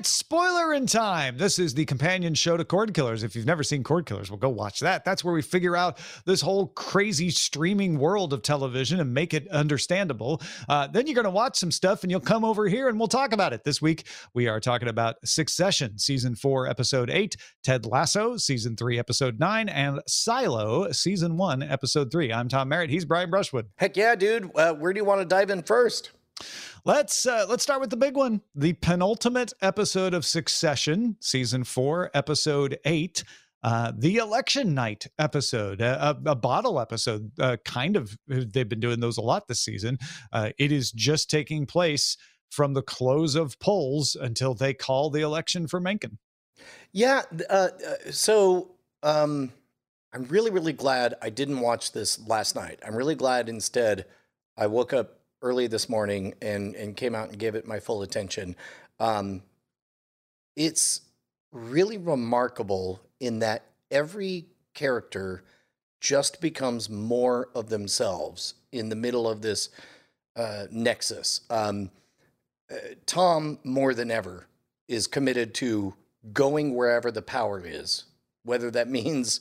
It's Spoilerin' Time. This is the companion show to Cordkillers. If you've never seen Cordkillers, well, go watch that. That's where we figure out this whole crazy streaming world of television and make it understandable. Uh, then you're going to watch some stuff and you'll come over here and we'll talk about it. This week, we are talking about Succession, season four, episode eight, Ted Lasso, season three, episode nine, and Silo, season one, episode three. I'm Tom Merritt. He's Brian Brushwood. Heck yeah, dude. Uh, where do you want to dive in first? Let's uh, let's start with the big one, the penultimate episode of Succession, season four, episode eight. Uh, the election night episode, a, a bottle episode, uh, kind of. They've been doing those a lot this season. Uh, it is just taking place from the close of polls until they call the election for Mencken. Yeah. Uh, uh, so um, I'm really, really glad I didn't watch this last night. I'm really glad instead I woke up early this morning and and came out and gave it my full attention. Um, it's really remarkable in that every character just becomes more of themselves in the middle of this uh, nexus. Um, uh, Tom, more than ever, is committed to going wherever the power is, whether that means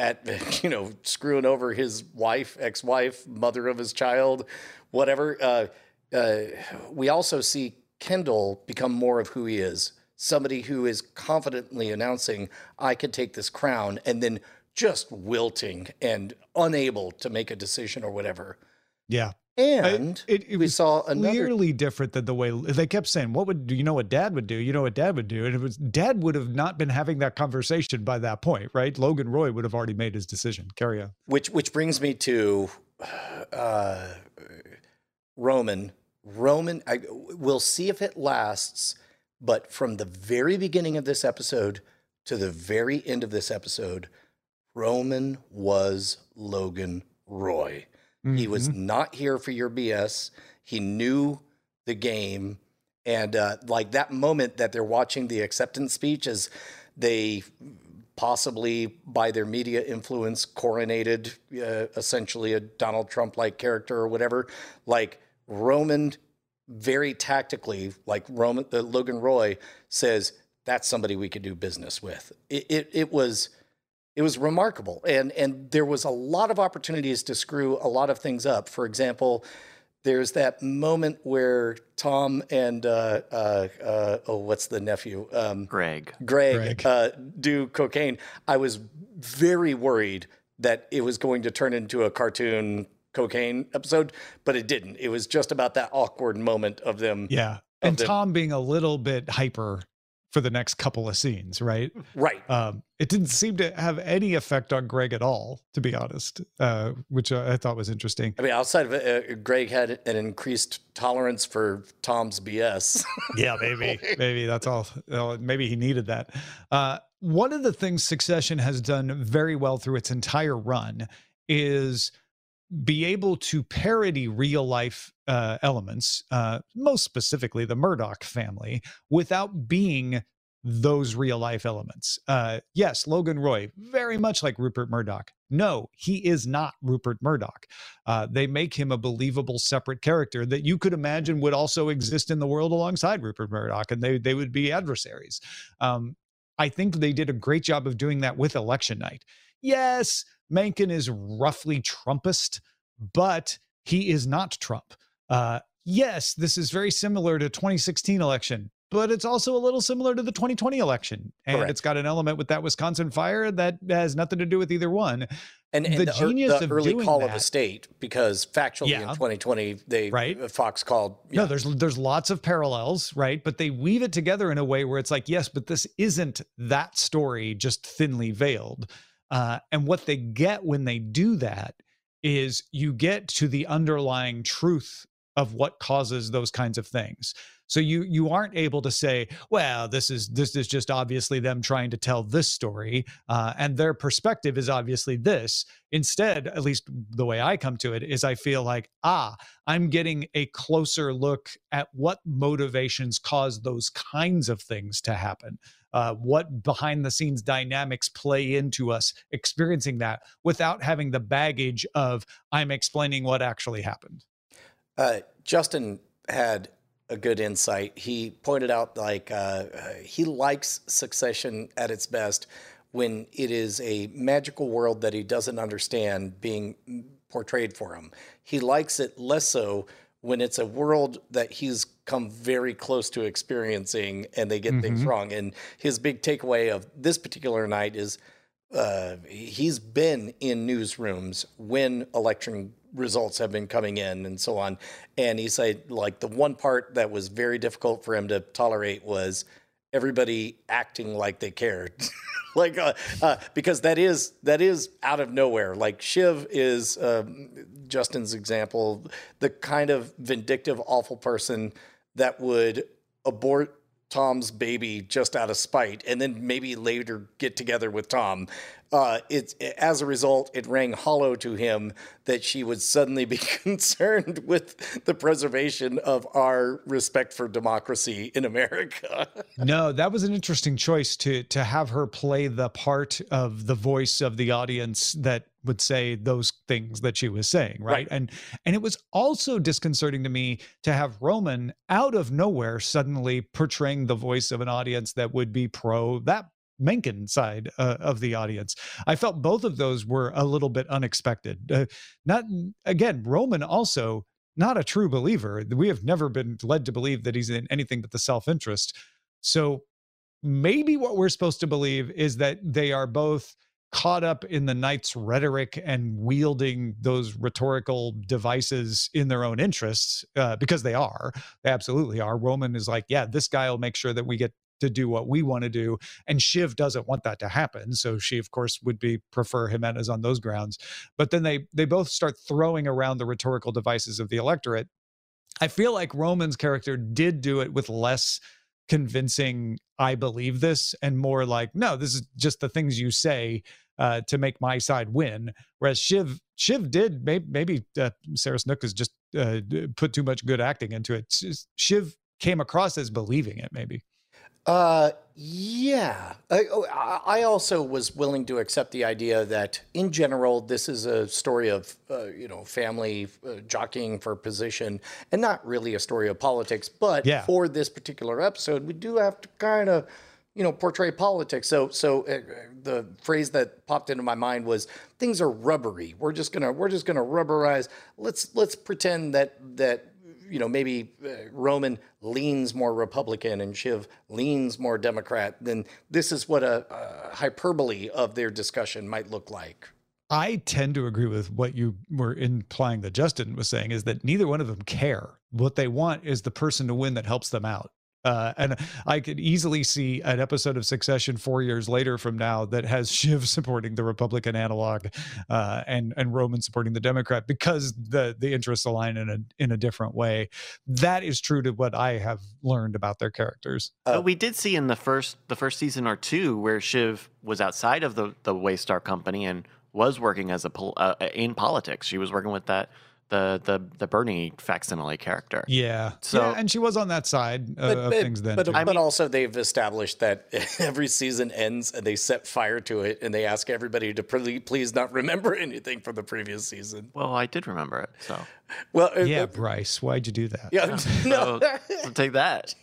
at you know screwing over his wife, ex-wife, mother of his child, whatever. Uh, uh, we also see Kendall become more of who he is somebody who is confidently announcing, I could take this crown, and then just wilting and unable to make a decision or whatever. Yeah. And it, it we saw another clearly different than the way they kept saying, "What would do you know what Dad would do? You know what Dad would do?" And it was Dad would have not been having that conversation by that point, right? Logan Roy would have already made his decision. Carry on. Which which brings me to uh, Roman. Roman, I, we'll see if it lasts, but from the very beginning of this episode to the very end of this episode, Roman was Logan Roy. Mm-hmm. He was mm-hmm. not here for your BS. He knew the game. And uh, like that moment that they're watching the acceptance speech as they possibly by their media influence coronated uh, essentially a Donald Trump like character or whatever. Like Roman very tactically, like Roman, uh, Logan Roy says, that's somebody we could do business with. It, it, it was it was remarkable, and and there was a lot of opportunities to screw a lot of things up. For example, there's that moment where Tom and uh, uh, uh, oh, what's the nephew? Um, Greg. Greg, Greg. Uh, do cocaine. I was very worried that it was going to turn into a cartoon cocaine episode, but it didn't. It was just about that awkward moment of them. Yeah. And them. Tom being a little bit hyper for the next couple of scenes, right? Right. Um, it didn't seem to have any effect on Greg at all, to be honest, uh, which I thought was interesting. I mean, outside of it, uh, Greg had an increased tolerance for Tom's BS. yeah, maybe, maybe that's all. Maybe he needed that. Uh, one of the things Succession has done very well through its entire run is be able to parody real life uh, elements, uh, most specifically the Murdoch family, without being those real life elements. Uh, yes, Logan Roy, very much like Rupert Murdoch. No, he is not Rupert Murdoch. Uh, they make him a believable separate character that you could imagine would also exist in the world alongside Rupert Murdoch, and they they would be adversaries. Um, I think they did a great job of doing that with election night. Yes, Mencken is roughly Trumpist, but he is not Trump. Uh, yes, this is very similar to 2016 election, but it's also a little similar to the 2020 election, and Correct. it's got an element with that Wisconsin fire that has nothing to do with either one. And, and the, the, genius the of early call that, of the state, because factually yeah, in 2020 they right? Uh, Fox called. Yeah. No, there's there's lots of parallels, right? But they weave it together in a way where it's like, yes, but this isn't that story, just thinly veiled. Uh, and what they get when they do that is you get to the underlying truth of what causes those kinds of things. So you you aren't able to say, well, this is this is just obviously them trying to tell this story, uh, and their perspective is obviously this. Instead, at least the way I come to it is, I feel like ah, I'm getting a closer look at what motivations cause those kinds of things to happen. Uh, what behind the scenes dynamics play into us experiencing that without having the baggage of I'm explaining what actually happened. Uh, Justin had a good insight. He pointed out like uh, he likes Succession at its best when it is a magical world that he doesn't understand being portrayed for him. He likes it less so when it's a world that he's come very close to experiencing and they get mm-hmm. things wrong. And his big takeaway of this particular night is uh, he's been in newsrooms when election results have been coming in and so on. And he said, like, the one part that was very difficult for him to tolerate was everybody acting like they cared. like, uh, uh, because that is that is out of nowhere. Like Shiv is um, Justin's example, the kind of vindictive, awful person that would abort Tom's baby just out of spite, and then maybe later get together with Tom uh, it, as a result, it rang hollow to him that she would suddenly be concerned with the preservation of our respect for democracy in America. no, that was an interesting choice to to have her play the part of the voice of the audience that would say those things that she was saying, right? right? And and it was also disconcerting to me to have Roman out of nowhere suddenly portraying the voice of an audience that would be pro that Mencken side uh, of the audience. I felt both of those were a little bit unexpected. Uh, not again, Roman also not a true believer. We have never been led to believe that he's in anything but the self interest. So maybe what we're supposed to believe is that they are both caught up in the night's rhetoric and wielding those rhetorical devices in their own interests uh, because they are they absolutely are roman is like yeah this guy will make sure that we get to do what we want to do. And Shiv doesn't want that to happen. So she, of course, would be prefer Jimenez on those grounds. But then they they both start throwing around the rhetorical devices of the electorate. I feel like Roman's character did do it with less convincing I believe this and more like, no, this is just the things you say uh, to make my side win. Whereas Shiv Shiv did maybe, maybe uh, Sarah Snook has just uh, put too much good acting into it. Shiv came across as believing it, maybe. Uh, yeah. Oh, I, I, also was willing to accept the idea that, in general, this is a story of, uh, you know, family uh, jockeying for position, and not really a story of politics. But yeah. for this particular episode, we do have to kind of, you know, portray politics. So, so uh, the phrase that popped into my mind was things are rubbery. We're just gonna, we're just gonna rubberize. Let's let's pretend that that you know, maybe uh, Roman leans more Republican and Shiv leans more Democrat, then this is what a, a hyperbole of their discussion might look like. I tend to agree with what you were implying that Justin was saying is that neither one of them care. What they want is the person to win that helps them out. Uh, and I could easily see an episode of Succession four years later from now that has Shiv supporting the Republican analog, uh, and and Roman supporting the Democrat because the the interests align in a in a different way. That is true to what I have learned about their characters. Uh, we did see in the first the first season or two where Shiv was outside of the the Waystar company and was working as a uh, in politics. She was working with that the the the Bernie facsimile character. Yeah. So yeah, and she was on that side uh, but, of but, things then. But, but also they've established that every season ends and they set fire to it and they ask everybody to please not remember anything from the previous season. Well, I did remember it. So. Well, yeah, uh, Bryce, why'd you do that? Yeah, no. So, take that.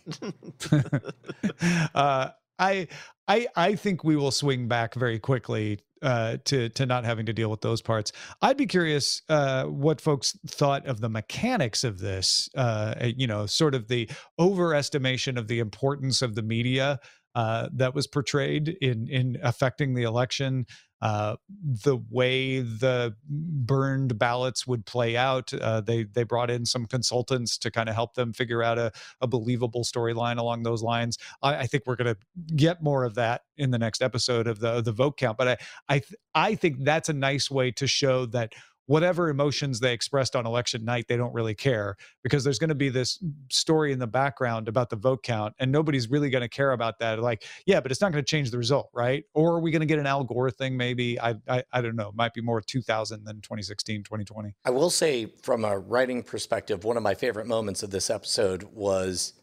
uh, I I I think we will swing back very quickly uh, to to not having to deal with those parts. I'd be curious uh, what folks thought of the mechanics of this. Uh, you know, sort of the overestimation of the importance of the media uh, that was portrayed in in affecting the election uh, the way the burned ballots would play out. Uh, they they brought in some consultants to kind of help them figure out a, a believable storyline along those lines. I, I think we're going to get more of that in the next episode of the the vote count. But I I I think that's a nice way to show that whatever emotions they expressed on election night, they don't really care because there's going to be this story in the background about the vote count, and nobody's really going to care about that. Like, yeah, but it's not going to change the result, right? Or are we going to get an Al Gore thing? Maybe I, I, I don't know. It might be more 2000 than 2016, 2020. I will say, from a writing perspective, one of my favorite moments of this episode was.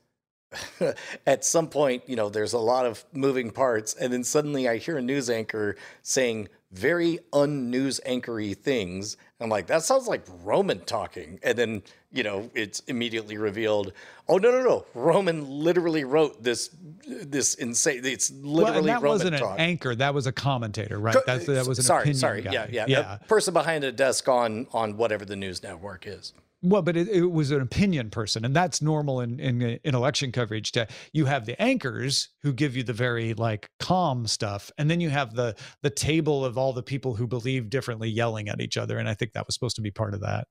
at some point, you know, there's a lot of moving parts, and then suddenly I hear a news anchor saying very unnews anchory things. I'm like, that sounds like Roman talking. And then, you know, it's immediately revealed, oh no, no, no. Roman literally wrote this this insane it's literally well, that Roman wasn't talk. an anchor. That was a commentator, right? That's, that was an sorry, opinion sorry. guy. Yeah, yeah, yeah. A person behind a desk on on whatever the news network is. Well, but it, it, was an opinion person, and that's normal in, in in election coverage. To you have the anchors who give you the very like calm stuff, and then you have the the table of all the people who believe differently yelling at each other, and I think that was supposed to be part of that.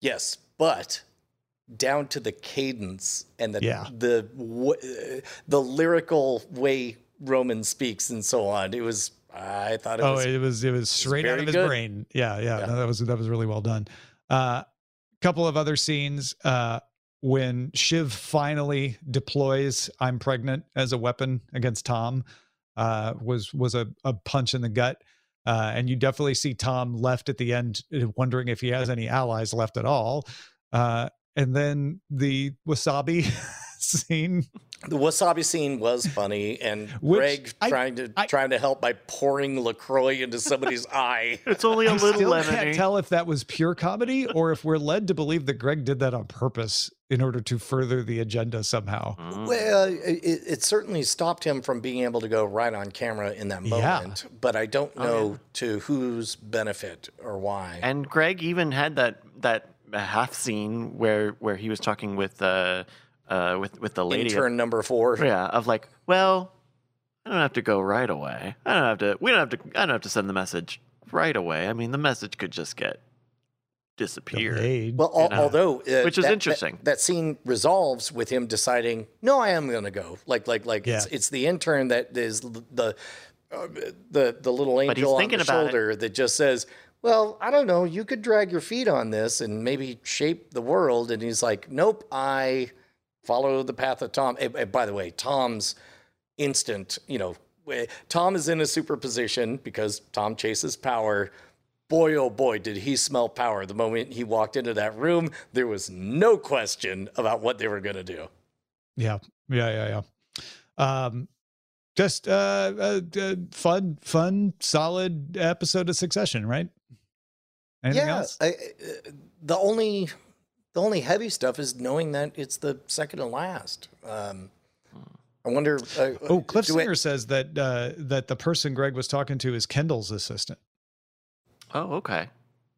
Yes, but down to the cadence and the Yeah. the w- the lyrical way Roman speaks and so on. It was I thought it oh, was it was it was straight out of his good. brain. Yeah, yeah, Yeah. no, that was that was really well done. Uh, couple of other scenes uh, when Shiv finally deploys "I'm pregnant" as a weapon against Tom uh, was was a, a punch in the gut. Uh, and you definitely see Tom left at the end, uh, wondering if he has any allies left at all. Uh, and then the wasabi scene the wasabi scene was funny and Which Greg I- trying to I- trying to help by pouring LaCroix into somebody's eye. It's only a I little still lemony. can't tell if that was pure comedy or if we're led to believe that Greg did that on purpose in order to further the agenda somehow. Mm. Well, it, it certainly stopped him from being able to go right on camera in that Yeah. moment, but I don't know Oh, yeah. to whose benefit or why. And Greg even had that that half scene where where he was talking with uh uh with with the lady. Intern number four. yeah, of like, well, I don't have to go right away. I don't have to. We don't have to. I don't have to send the message right away. I mean, the message could just get disappear. Delayed. Well, al- know, although uh, which is that- interesting. That, that scene resolves with him deciding, "No, I am going to go." Like, like, like it's, Yeah. it's the intern that is the uh, the the little angel on thinking the about it. shoulder that just says, "Well, I don't know. You could drag your feet on this and maybe shape the world." And he's like, "Nope, I follow the path of Tom." And- and by the way, Tom's instant, you know, Tom is in a superposition because Tom chases power. Boy, oh boy, did he smell power. The moment he walked into that room, there was no question about what they were going to do. yeah, yeah, yeah, yeah. Um, just uh, uh, uh, fun, fun, solid episode of Succession, right? Anything yeah, else? I, uh, the only the only heavy stuff is knowing that it's the second and last. Um, I wonder. Uh, Oh, Cliff do it- Singer says that uh, that the person Greg was talking to is Kendall's assistant. Oh, okay.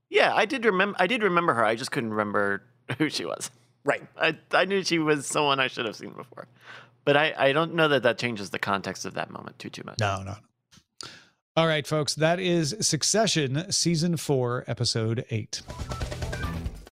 Yeah, I did remember. I did remember her. I just couldn't remember who she was. right. I I knew she was someone I should have seen before, but I I don't know that that changes the context of that moment too too much. No, no. All right, folks, that is Succession, season four, episode eight.